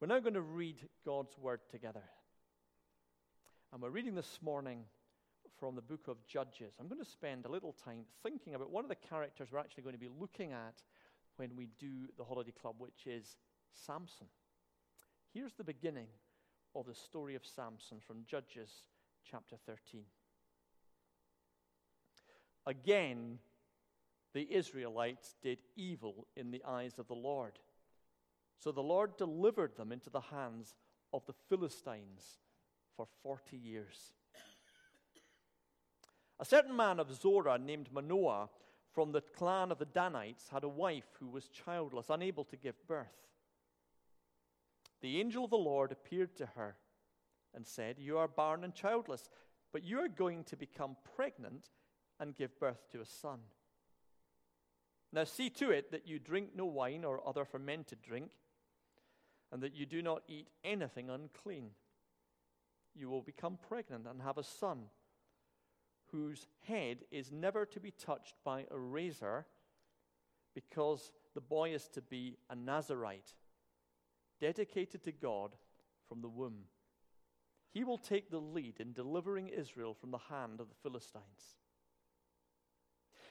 We're now going to read God's word together. And we're reading this morning from the book of Judges. I'm going to spend a little time thinking about one of the characters we're actually going to be looking at when we do the Holiday Club, which is Samson. Here's the beginning of the story of Samson from Judges chapter 13. Again, the Israelites did evil in the eyes of the Lord. So the Lord delivered them into the hands of the Philistines for 40 years. A certain man of Zorah named Manoah from the clan of the Danites had a wife who was childless, unable to give birth. The angel of the Lord appeared to her and said, You are barren and childless, but you are going to become pregnant and give birth to a son. Now see to it that you drink no wine or other fermented drink and that you do not eat anything unclean. You will become pregnant and have a son whose head is never to be touched by a razor because the boy is to be a Nazarite, dedicated to God from the womb. He will take the lead in delivering Israel from the hand of the Philistines.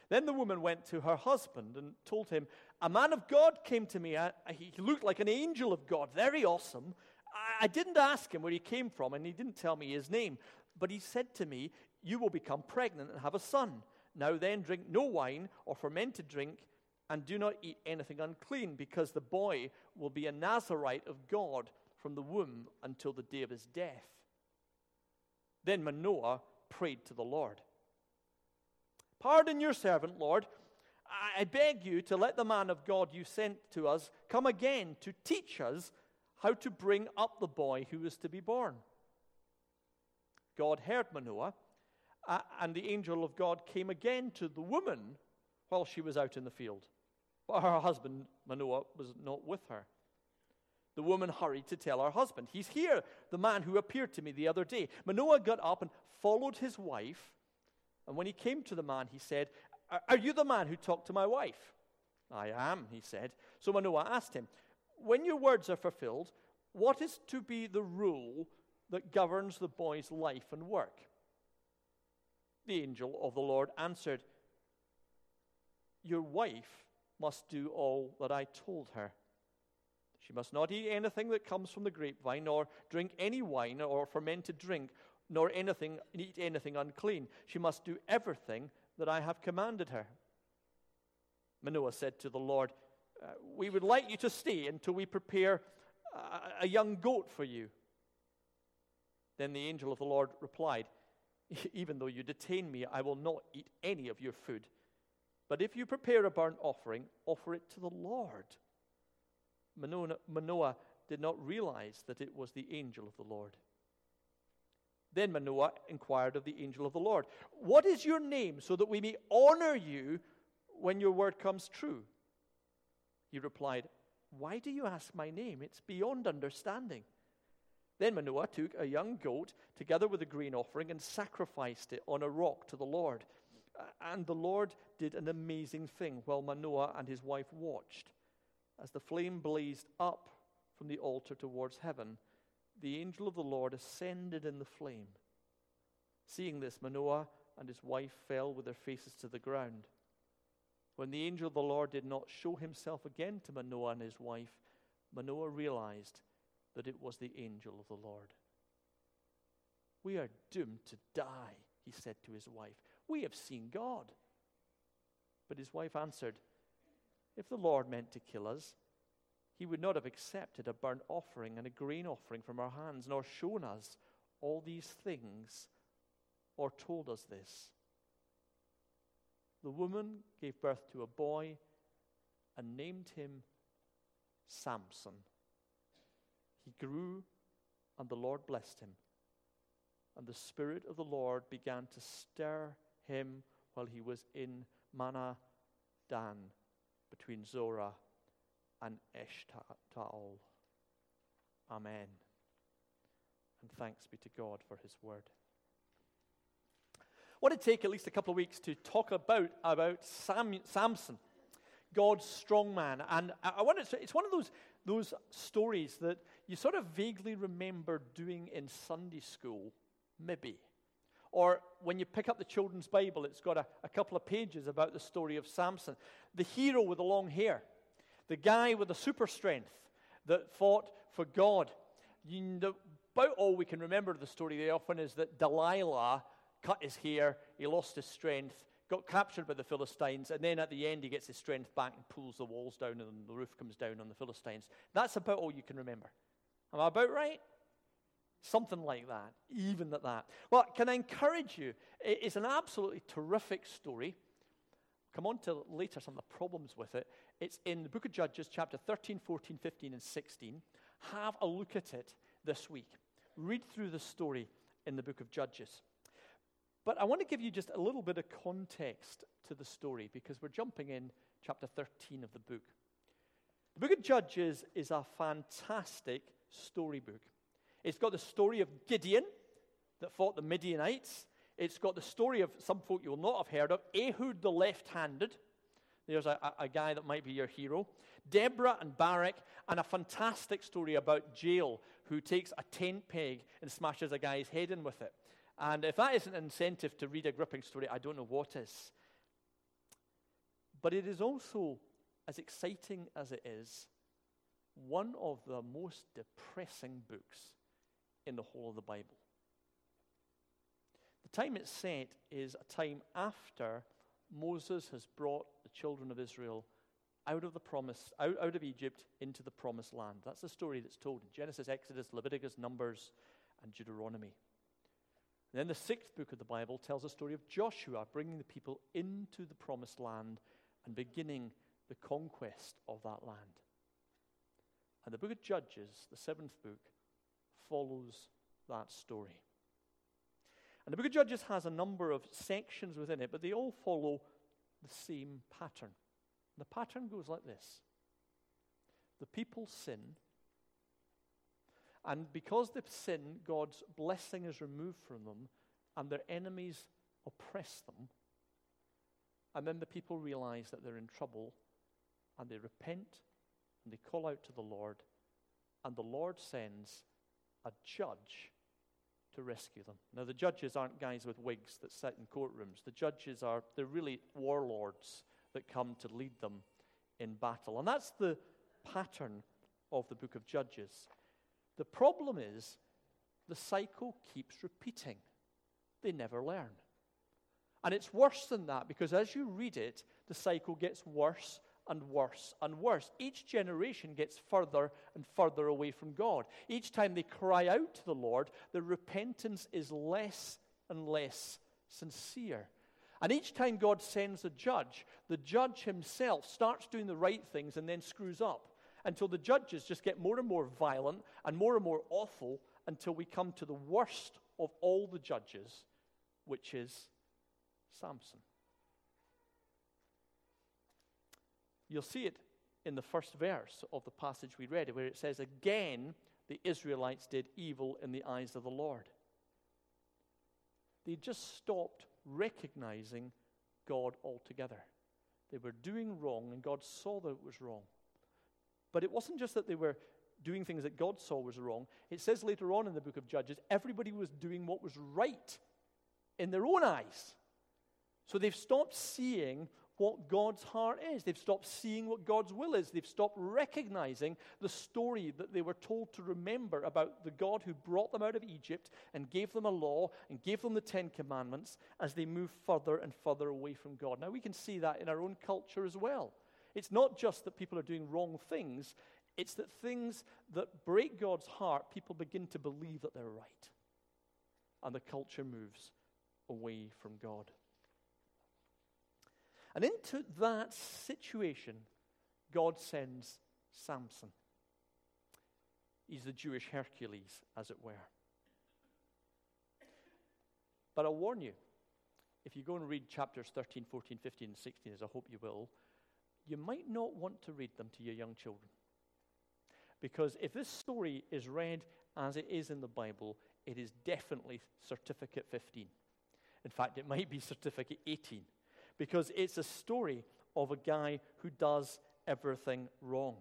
Then the woman went to her husband and told him, A man of God came to me. he looked like an angel of God, very awesome. I didn't ask him where he came from, and he didn't tell me his name. But he said to me, You will become pregnant and have a son. Now then, drink no wine or fermented drink, and do not eat anything unclean, because the boy will be a Nazarite of God from the womb until the day of his death. Then Manoah prayed to the Lord. Pardon your servant, Lord. I beg you to let the man of God you sent to us come again to teach us how to bring up the boy who is to be born. God heard Manoah, uh, and the angel of God came again to the woman while she was out in the field. But her husband, Manoah, was not with her. The woman hurried to tell her husband, He's here, the man who appeared to me the other day. Manoah got up and followed his wife and when he came to the man, he said, Are you the man who talked to my wife? I am, he said. So Manoah asked him, When your words are fulfilled, what is to be the rule that governs the boy's life and work? The angel of the Lord answered, Your wife must do all that I told her. She must not eat anything that comes from the grapevine, or drink any wine or fermented drink nor anything, eat anything unclean. She must do everything that I have commanded her. Manoah said to the Lord, uh, We would like you to stay until we prepare a, a young goat for you. Then the angel of the Lord replied, Even though you detain me, I will not eat any of your food. But if you prepare a burnt offering, offer it to the Lord. Manoah did not realize that it was the angel of the Lord. Then Manoah inquired of the angel of the Lord, What is your name, so that we may honor you when your word comes true? He replied, Why do you ask my name? It's beyond understanding. Then Manoah took a young goat together with a grain offering and sacrificed it on a rock to the Lord. And the Lord did an amazing thing while Manoah and his wife watched. As the flame blazed up from the altar towards heaven, the angel of the Lord ascended in the flame. Seeing this, Manoah and his wife fell with their faces to the ground. When the angel of the Lord did not show himself again to Manoah and his wife, Manoah realized that it was the angel of the Lord. We are doomed to die, he said to his wife. We have seen God. But his wife answered, If the Lord meant to kill us, he would not have accepted a burnt offering and a grain offering from our hands, nor shown us all these things, or told us this. The woman gave birth to a boy and named him Samson. He grew, and the Lord blessed him. And the Spirit of the Lord began to stir him while he was in Mahaneh Dan between Zorah and Eshtaol. Amen. And thanks be to God for his word. I want to take at least a couple of weeks to talk about, about Sam, Samson. God's strong man. And I, I want to, it's one of those, those stories that you sort of vaguely remember doing in Sunday school, maybe. Or when you pick up the children's Bible, it's got a, a couple of pages about the story of Samson, the hero with the long hair, the guy with the super strength that fought for God. You about all we can remember of the story very often is that Delilah cut his hair, he lost his strength, got captured by the Philistines, and then at the end he gets his strength back and pulls the walls down and the roof comes down on the Philistines. That's about all you can remember. Am I about right? Something like that, even at that. Well, can I encourage you? It's an absolutely terrific story. Come on to later some of the problems with it. It's in the book of Judges, chapter 13, 14, 15, and 16. Have a look at it this week. Read through the story in the book of Judges. But I want to give you just a little bit of context to the story because we're jumping in chapter 13 of the book. The book of Judges is a fantastic storybook. It's got the story of Gideon that fought the Midianites. It's got the story of some folk you will not have heard of Ehud the left handed. There's a, a, guy that might be your hero. Deborah and Barak, and a fantastic story about Jael, who takes a tent peg and smashes a guy's head in with it. And if that isn't an incentive to read a gripping story, I don't know what is. But it is also, as exciting as it is, one of the most depressing books in the whole of the Bible. The time it's set is a time after Moses has brought children of Israel out of the promise, out, out of Egypt into the promised land. That's the story that's told in Genesis, Exodus, Leviticus, Numbers, and Deuteronomy. And then the sixth book of the Bible tells the story of Joshua bringing the people into the promised land and beginning the conquest of that land. And the book of Judges, the seventh book, follows that story. And the book of Judges has a number of sections within it, but they all follow the same pattern. The pattern goes like this The people sin and because they sin, God's blessing is removed from them, and their enemies oppress them. And then the people realize that they're in trouble, and they repent, and they call out to the Lord, and the Lord sends a judge to rescue them. Now, the judges aren't guys with wigs that sit in courtrooms. The judges are, they're really warlords that come to lead them in battle. And that's the pattern of the book of Judges. The problem is the cycle keeps repeating. They never learn. And it's worse than that because as you read it, the cycle gets worse and worse and worse. Each generation gets further and further away from God. Each time they cry out to the Lord, the repentance is less and less sincere. And each time God sends a judge, the judge himself starts doing the right things and then screws up until the judges just get more and more violent and more and more awful until we come to the worst of all the judges, which is Samson. You'll see it in the first verse of the passage we read, where it says, Again, the Israelites did evil in the eyes of the Lord. They just stopped recognizing God altogether. They were doing wrong, and God saw that it was wrong. But it wasn't just that they were doing things that God saw was wrong. It says later on in the book of Judges, everybody was doing what was right in their own eyes. So they've stopped seeing what God's heart is. They've stopped seeing what God's will is. They've stopped recognizing the story that they were told to remember about the God who brought them out of Egypt and gave them a law and gave them the Ten Commandments as they move further and further away from God. Now, we can see that in our own culture as well. It's not just that people are doing wrong things, it's that things that break God's heart, people begin to believe that they're right. And the culture moves away from God. And into that situation, God sends Samson. He's the Jewish Hercules, as it were. But I'll warn you, if you go and read chapters 13, 14, 15, and 16, as I hope you will, you might not want to read them to your young children. Because if this story is read as it is in the Bible, it is definitely certificate 15. In fact, it might be certificate 18. Because it's a story of a guy who does everything wrong.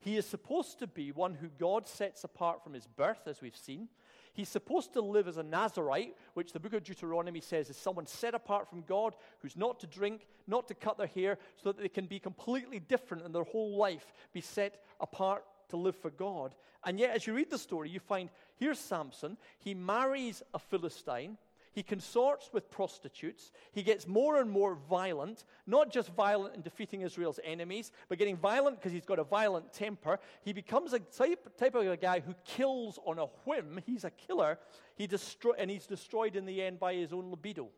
He is supposed to be one who God sets apart from his birth, as we've seen. He's supposed to live as a Nazarite, which the book of Deuteronomy says is someone set apart from God who's not to drink, not to cut their hair, so that they can be completely different and their whole life, be set apart to live for God. And yet, as you read the story, you find here's Samson. He marries a Philistine. He consorts with prostitutes. He gets more and more violent, not just violent in defeating Israel's enemies, but getting violent because he's got a violent temper. He becomes a type, type of a guy who kills on a whim. He's a killer. He destroy, and he's destroyed in the end by his own libido.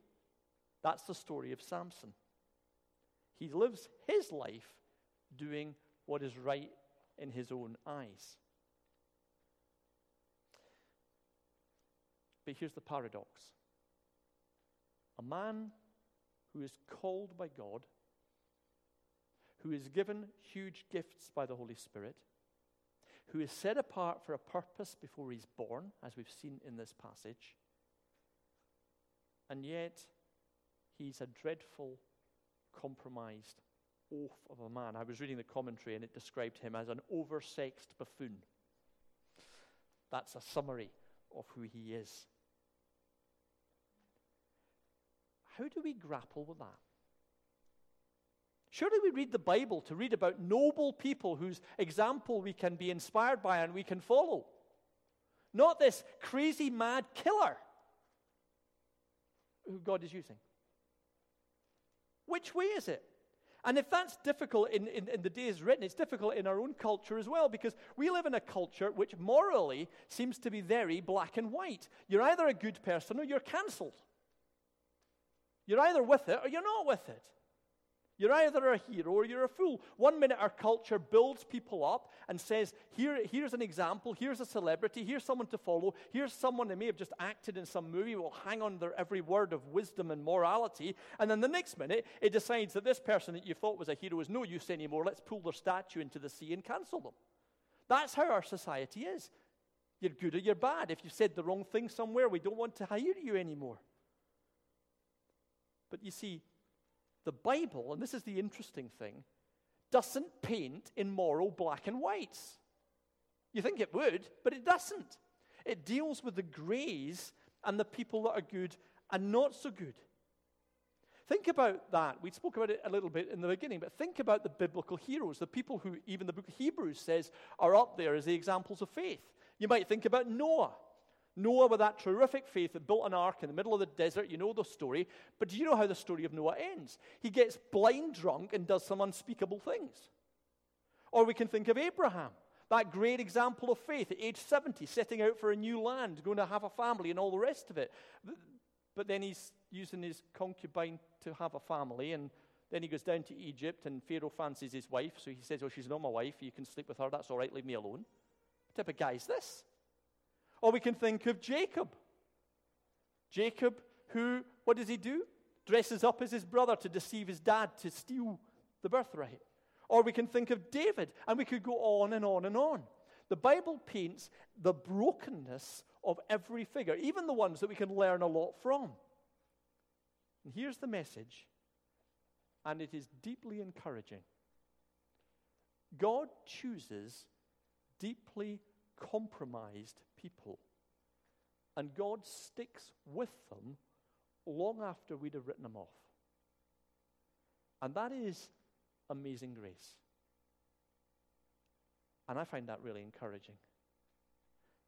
That's the story of Samson. He lives his life doing what is right in his own eyes. But here's the paradox a man who is called by God, who is given huge gifts by the Holy Spirit, who is set apart for a purpose before he's born, as we've seen in this passage, and yet he's a dreadful, compromised oaf of a man. I was reading the commentary and it described him as an oversexed buffoon. That's a summary of who he is. How do we grapple with that? Surely we read the Bible to read about noble people whose example we can be inspired by and we can follow. Not this crazy, mad killer who God is using. Which way is it? And if that's difficult in, in, in, the days written, it's difficult in our own culture as well because we live in a culture which morally seems to be very black and white. You're either a good person or you're cancelled. You're either with it or you're not with it. You're either a hero or you're a fool. One minute our culture builds people up and says, Here, here's an example, here's a celebrity, here's someone to follow, here's someone that may have just acted in some movie, will hang on their every word of wisdom and morality. And then the next minute, it decides that this person that you thought was a hero is no use anymore. Let's pull their statue into the sea and cancel them. That's how our society is. You're good or you're bad. If you said the wrong thing somewhere, we don't want to hire you anymore. But you see, the Bible, and this is the interesting thing, doesn't paint in moral black and whites. You think it would, but it doesn't. It deals with the grays and the people that are good and not so good. Think about that. We spoke about it a little bit in the beginning, but think about the biblical heroes, the people who even the book of Hebrews says are up there as the examples of faith. You might think about Noah. Noah, with that terrific faith, that built an ark in the middle of the desert. You know the story. But do you know how the story of Noah ends? He gets blind drunk and does some unspeakable things. Or we can think of Abraham, that great example of faith at age 70, setting out for a new land, going to have a family, and all the rest of it. But then he's using his concubine to have a family, and then he goes down to Egypt, and Pharaoh fancies his wife, so he says, Oh, she's not my wife. You can sleep with her. That's all right. Leave me alone. What type of guy is this? Or we can think of Jacob. Jacob, who, what does he do? Dresses up as his brother to deceive his dad to steal the birthright. Or we can think of David, and we could go on and on and on. The Bible paints the brokenness of every figure, even the ones that we can learn a lot from. And here's the message, and it is deeply encouraging God chooses deeply compromised people. And God sticks with them long after we'd have written them off. And that is amazing grace. And I find that really encouraging.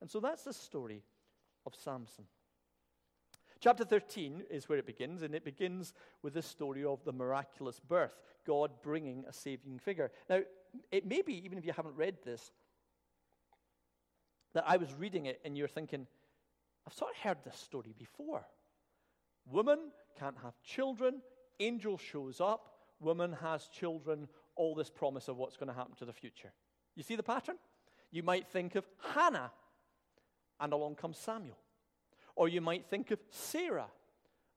And so that's the story of Samson. Chapter 13 is where it begins, and it begins with the story of the miraculous birth, God bringing a saving figure. Now, it may be, even if you haven't read this, that I was reading it and you're thinking, I've sort of heard this story before. Woman can't have children, angel shows up, woman has children, all this promise of what's going to happen to the future. You see the pattern? You might think of Hannah, and along comes Samuel. Or you might think of Sarah,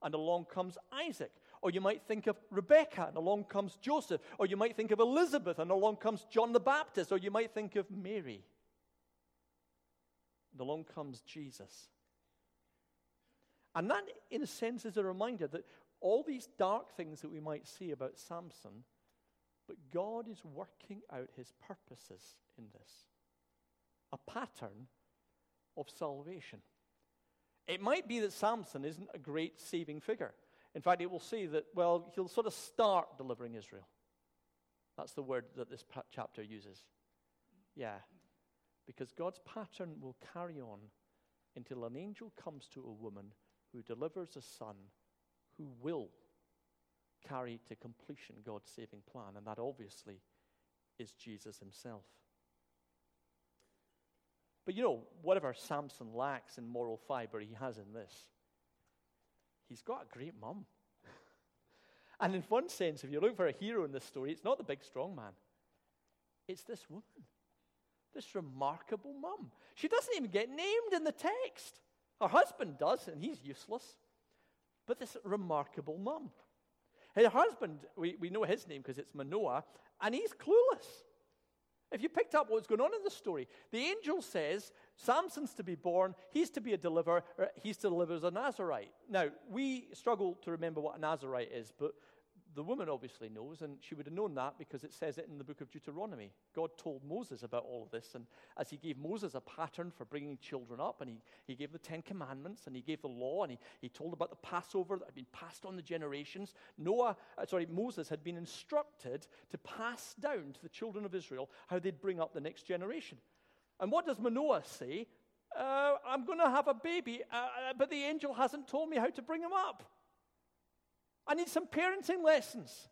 and along comes Isaac. Or you might think of Rebecca, and along comes Joseph. Or you might think of Elizabeth, and along comes John the Baptist. Or you might think of Mary. And along comes Jesus. And that, in a sense, is a reminder that all these dark things that we might see about Samson But God is working out his purposes in this. A pattern of salvation. It might be that Samson isn't a great saving figure. In fact, it will say that, well, he'll sort of start delivering Israel. That's the word that this chapter uses. Yeah. Because God's pattern will carry on until an angel comes to a woman who delivers a son who will carry to completion God's saving plan. And that obviously is Jesus himself. But you know, whatever Samson lacks in moral fiber, he has in this. He's got a great mum. and in one sense, if you're looking for a hero in this story, it's not the big strong man, it's this woman, this remarkable mum. She doesn't even get named in the text. Her husband does, and he's useless. But this remarkable mum. Her husband, we, we know his name because it's Manoah, and he's clueless. If you picked up what's going on in the story, the angel says Samson's to be born, he's to be a deliverer, he's to deliver as a Nazarite. Now, we struggle to remember what a Nazarite is, but the woman obviously knows, and she would have known that because it says it in the book of Deuteronomy. God told Moses about all of this, and as he gave Moses a pattern for bringing children up, and he, he gave the Ten Commandments, and he gave the law, and he, he told about the Passover that had been passed on the generations. Noah, uh, sorry, Moses had been instructed to pass down to the children of Israel how they'd bring up the next generation. And what does Manoah say? Uh, I'm going to have a baby, uh, uh, but the angel hasn't told me how to bring him up. I need some parenting lessons.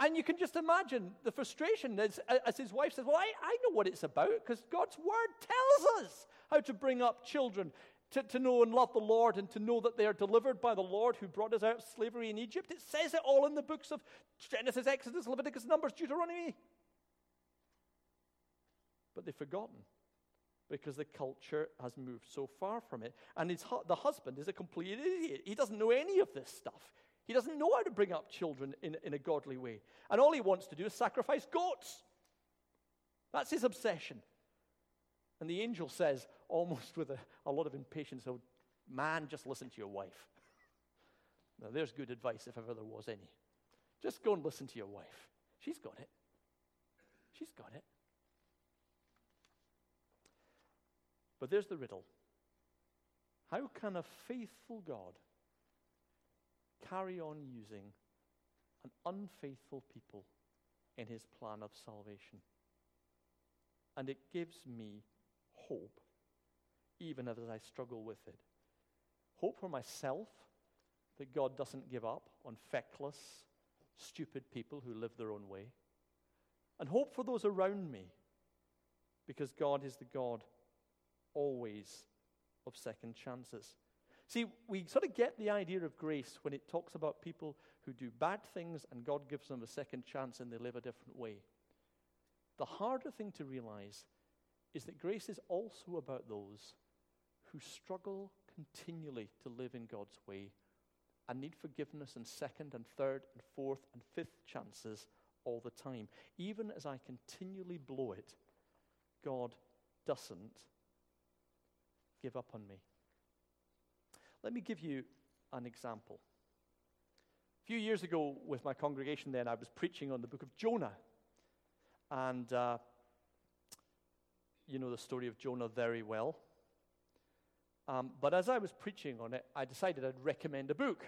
And you can just imagine the frustration as, as his wife says, Well, I, I know what it's about because God's word tells us how to bring up children to, to know and love the Lord and to know that they are delivered by the Lord who brought us out of slavery in Egypt. It says it all in the books of Genesis, Exodus, Leviticus, Numbers, Deuteronomy. But they've forgotten because the culture has moved so far from it. And his, the husband is a complete idiot. He doesn't know any of this stuff. He doesn't know how to bring up children in, in a godly way. And all he wants to do is sacrifice goats. That's his obsession. And the angel says, almost with a, a lot of impatience, Oh, man, just listen to your wife. now, there's good advice if ever there was any. Just go and listen to your wife. She's got it. She's got it. But there's the riddle How can a faithful God carry on using an unfaithful people in his plan of salvation. And it gives me hope, even as I struggle with it. Hope for myself that God doesn't give up on feckless, stupid people who live their own way. And hope for those around me, because God is the God always of second chances. See, we sort of get the idea of grace when it talks about people who do bad things and God gives them a second chance and they live a different way. The harder thing to realize is that grace is also about those who struggle continually to live in God's way and need forgiveness and second and third and fourth and fifth chances all the time. Even as I continually blow it, God doesn't give up on me. Let me give you an example. A few years ago, with my congregation, then, I was preaching on the book of Jonah. And uh, you know the story of Jonah very well. Um, but as I was preaching on it, I decided I'd recommend a book.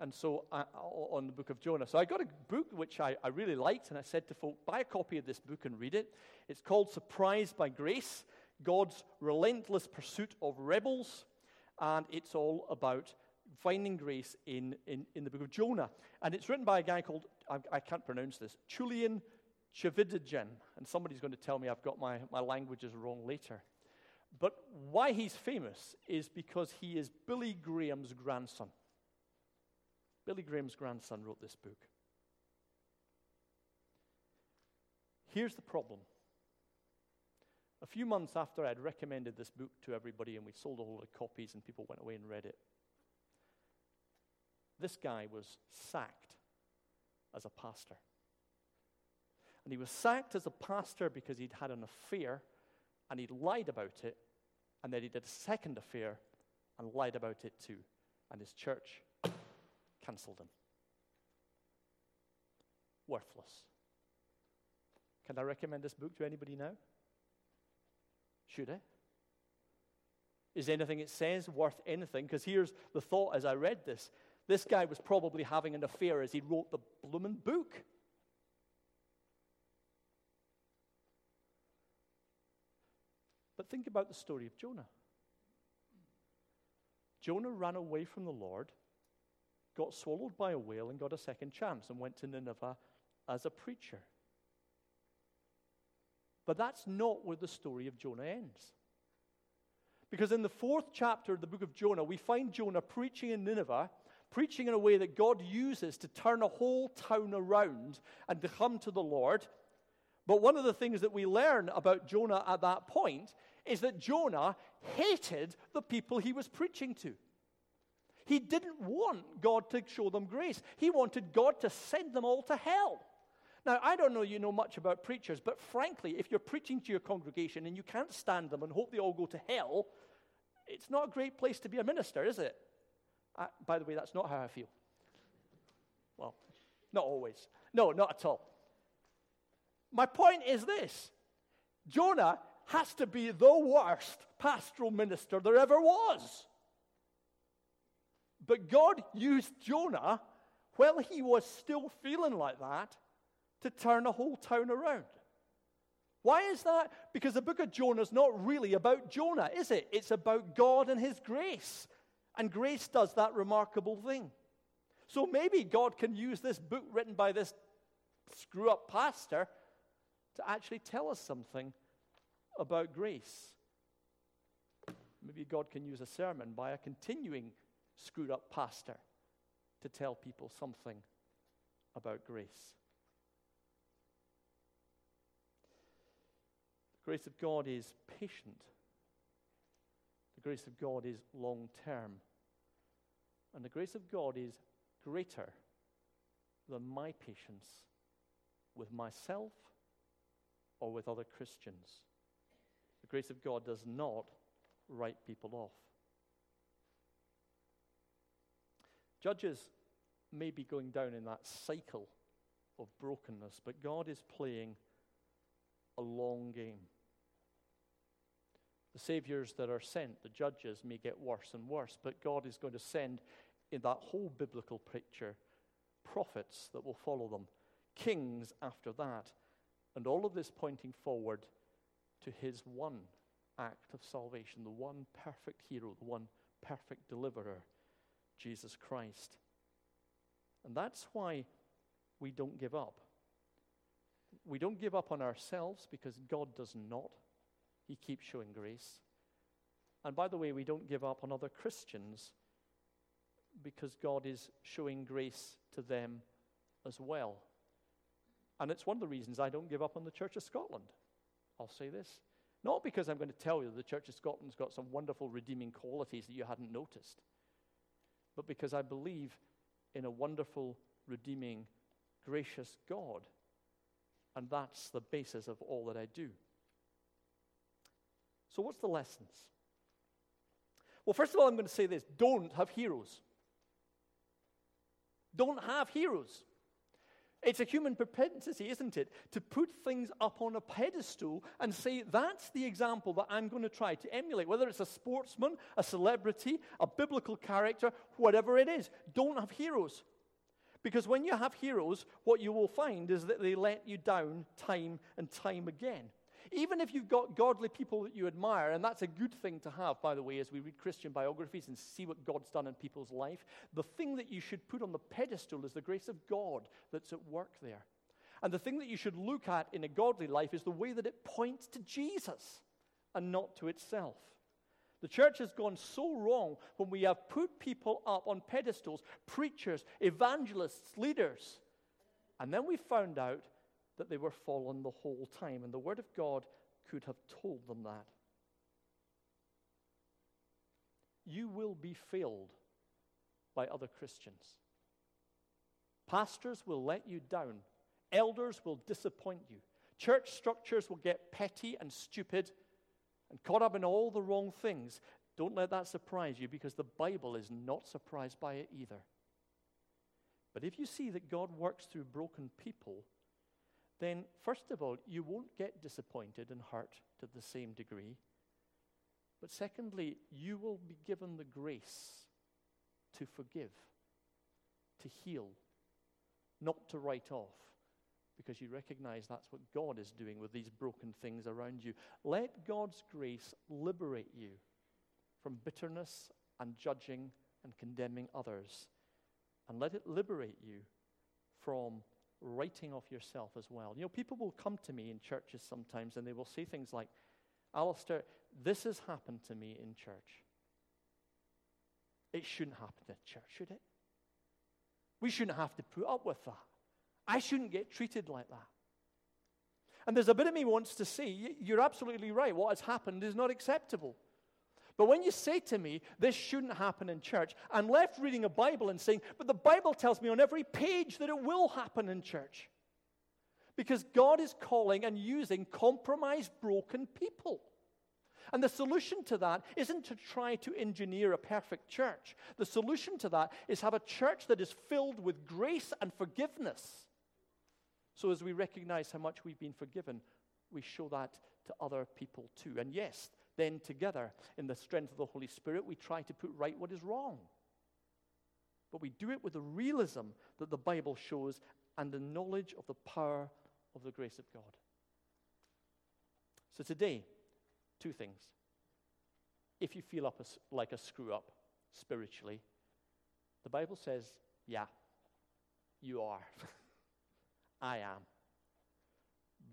And so, uh, on the book of Jonah. So, I got a book which I, I really liked, and I said to folk, buy a copy of this book and read it. It's called Surprised by Grace God's Relentless Pursuit of Rebels and it's all about finding grace in, in, in the book of Jonah. And it's written by a guy called, I, I can't pronounce this, Chulian Tchividjian. And somebody's going to tell me I've got my, my languages wrong later. But why he's famous is because he is Billy Graham's grandson. Billy Graham's grandson wrote this book. Here's the problem a few months after I'd recommended this book to everybody and we sold a whole lot of copies and people went away and read it, this guy was sacked as a pastor. And he was sacked as a pastor because he'd had an affair and he'd lied about it, and then he did a second affair and lied about it too. And his church cancelled him. worthless. Can I recommend this book to anybody now? Should I? Is anything it says worth anything? Because here's the thought as I read this this guy was probably having an affair as he wrote the blooming book. But think about the story of Jonah. Jonah ran away from the Lord, got swallowed by a whale, and got a second chance and went to Nineveh as a preacher. But that's not where the story of Jonah ends. Because in the fourth chapter of the book of Jonah, we find Jonah preaching in Nineveh, preaching in a way that God uses to turn a whole town around and to come to the Lord. But one of the things that we learn about Jonah at that point is that Jonah hated the people he was preaching to. He didn't want God to show them grace, he wanted God to send them all to hell. Now, I don't know you know much about preachers, but frankly, if you're preaching to your congregation and you can't stand them and hope they all go to hell, it's not a great place to be a minister, is it? I, by the way, that's not how I feel. Well, not always. No, not at all. My point is this Jonah has to be the worst pastoral minister there ever was. But God used Jonah while he was still feeling like that to turn a whole town around. Why is that? Because the book of Jonah is not really about Jonah, is it? It's about God and his grace. And grace does that remarkable thing. So maybe God can use this book written by this screw up pastor to actually tell us something about grace. Maybe God can use a sermon by a continuing screwed up pastor to tell people something about grace. Grace of God is patient. The grace of God is long term. And the grace of God is greater than my patience with myself or with other Christians. The grace of God does not write people off. Judges may be going down in that cycle of brokenness, but God is playing a long game. The saviors that are sent, the judges, may get worse and worse, but God is going to send in that whole biblical picture prophets that will follow them, kings after that, and all of this pointing forward to his one act of salvation, the one perfect hero, the one perfect deliverer, Jesus Christ. And that's why we don't give up. We don't give up on ourselves because God does not. He keeps showing grace. And by the way, we don't give up on other Christians because God is showing grace to them as well. And it's one of the reasons I don't give up on the Church of Scotland. I'll say this. Not because I'm going to tell you the Church of Scotland's got some wonderful redeeming qualities that you hadn't noticed, but because I believe in a wonderful, redeeming, gracious God. And that's the basis of all that I do. So, what's the lessons? Well, first of all, I'm going to say this don't have heroes. Don't have heroes. It's a human propensity, isn't it, to put things up on a pedestal and say, that's the example that I'm going to try to emulate, whether it's a sportsman, a celebrity, a biblical character, whatever it is. Don't have heroes. Because when you have heroes, what you will find is that they let you down time and time again. Even if you've got godly people that you admire, and that's a good thing to have, by the way, as we read Christian biographies and see what God's done in people's life, the thing that you should put on the pedestal is the grace of God that's at work there. And the thing that you should look at in a godly life is the way that it points to Jesus and not to itself. The church has gone so wrong when we have put people up on pedestals, preachers, evangelists, leaders. And then we found out that they were fallen the whole time. And the Word of God could have told them that. You will be failed by other Christians. Pastors will let you down, elders will disappoint you, church structures will get petty and stupid and caught up in all the wrong things. Don't let that surprise you because the Bible is not surprised by it either. But if you see that God works through broken people, then first of all, you won't get disappointed and hurt to the same degree. But secondly, you will be given the grace to forgive, to heal, not to write off, because you recognize that's what God is doing with these broken things around you. Let God's grace liberate you from bitterness and judging and condemning others. And let it liberate you from writing off yourself as well. You know, people will come to me in churches sometimes and they will say things like, Alistair, this has happened to me in church. It shouldn't happen in church, should it? We shouldn't have to put up with that. I shouldn't get treated like that. And there's a bit of me wants to say, you're absolutely right. What has happened is not acceptable. But when you say to me, this shouldn't happen in church, I'm left reading a Bible and saying, but the Bible tells me on every page that it will happen in church. Because God is calling and using compromised, broken people. And the solution to that isn't to try to engineer a perfect church. The solution to that is have a church that is filled with grace and forgiveness. So as we recognize how much we've been forgiven, we show that to other people too. And yes, then together, in the strength of the Holy Spirit, we try to put right what is wrong. But we do it with the realism that the Bible shows and the knowledge of the power of the grace of God. So today, two things. If you feel up a, like a screw up spiritually, the Bible says, yeah, you are. I am.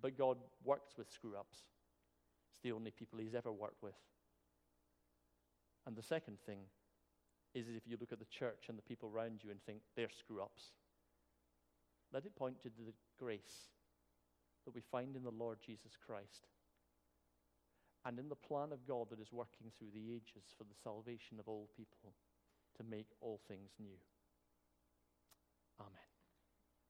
But God works with screw ups. It's the only people He's ever worked with. And the second thing is if you look at the church and the people around you and think they're screw ups, let it point to the grace that we find in the Lord Jesus Christ and in the plan of God that is working through the ages for the salvation of all people to make all things new.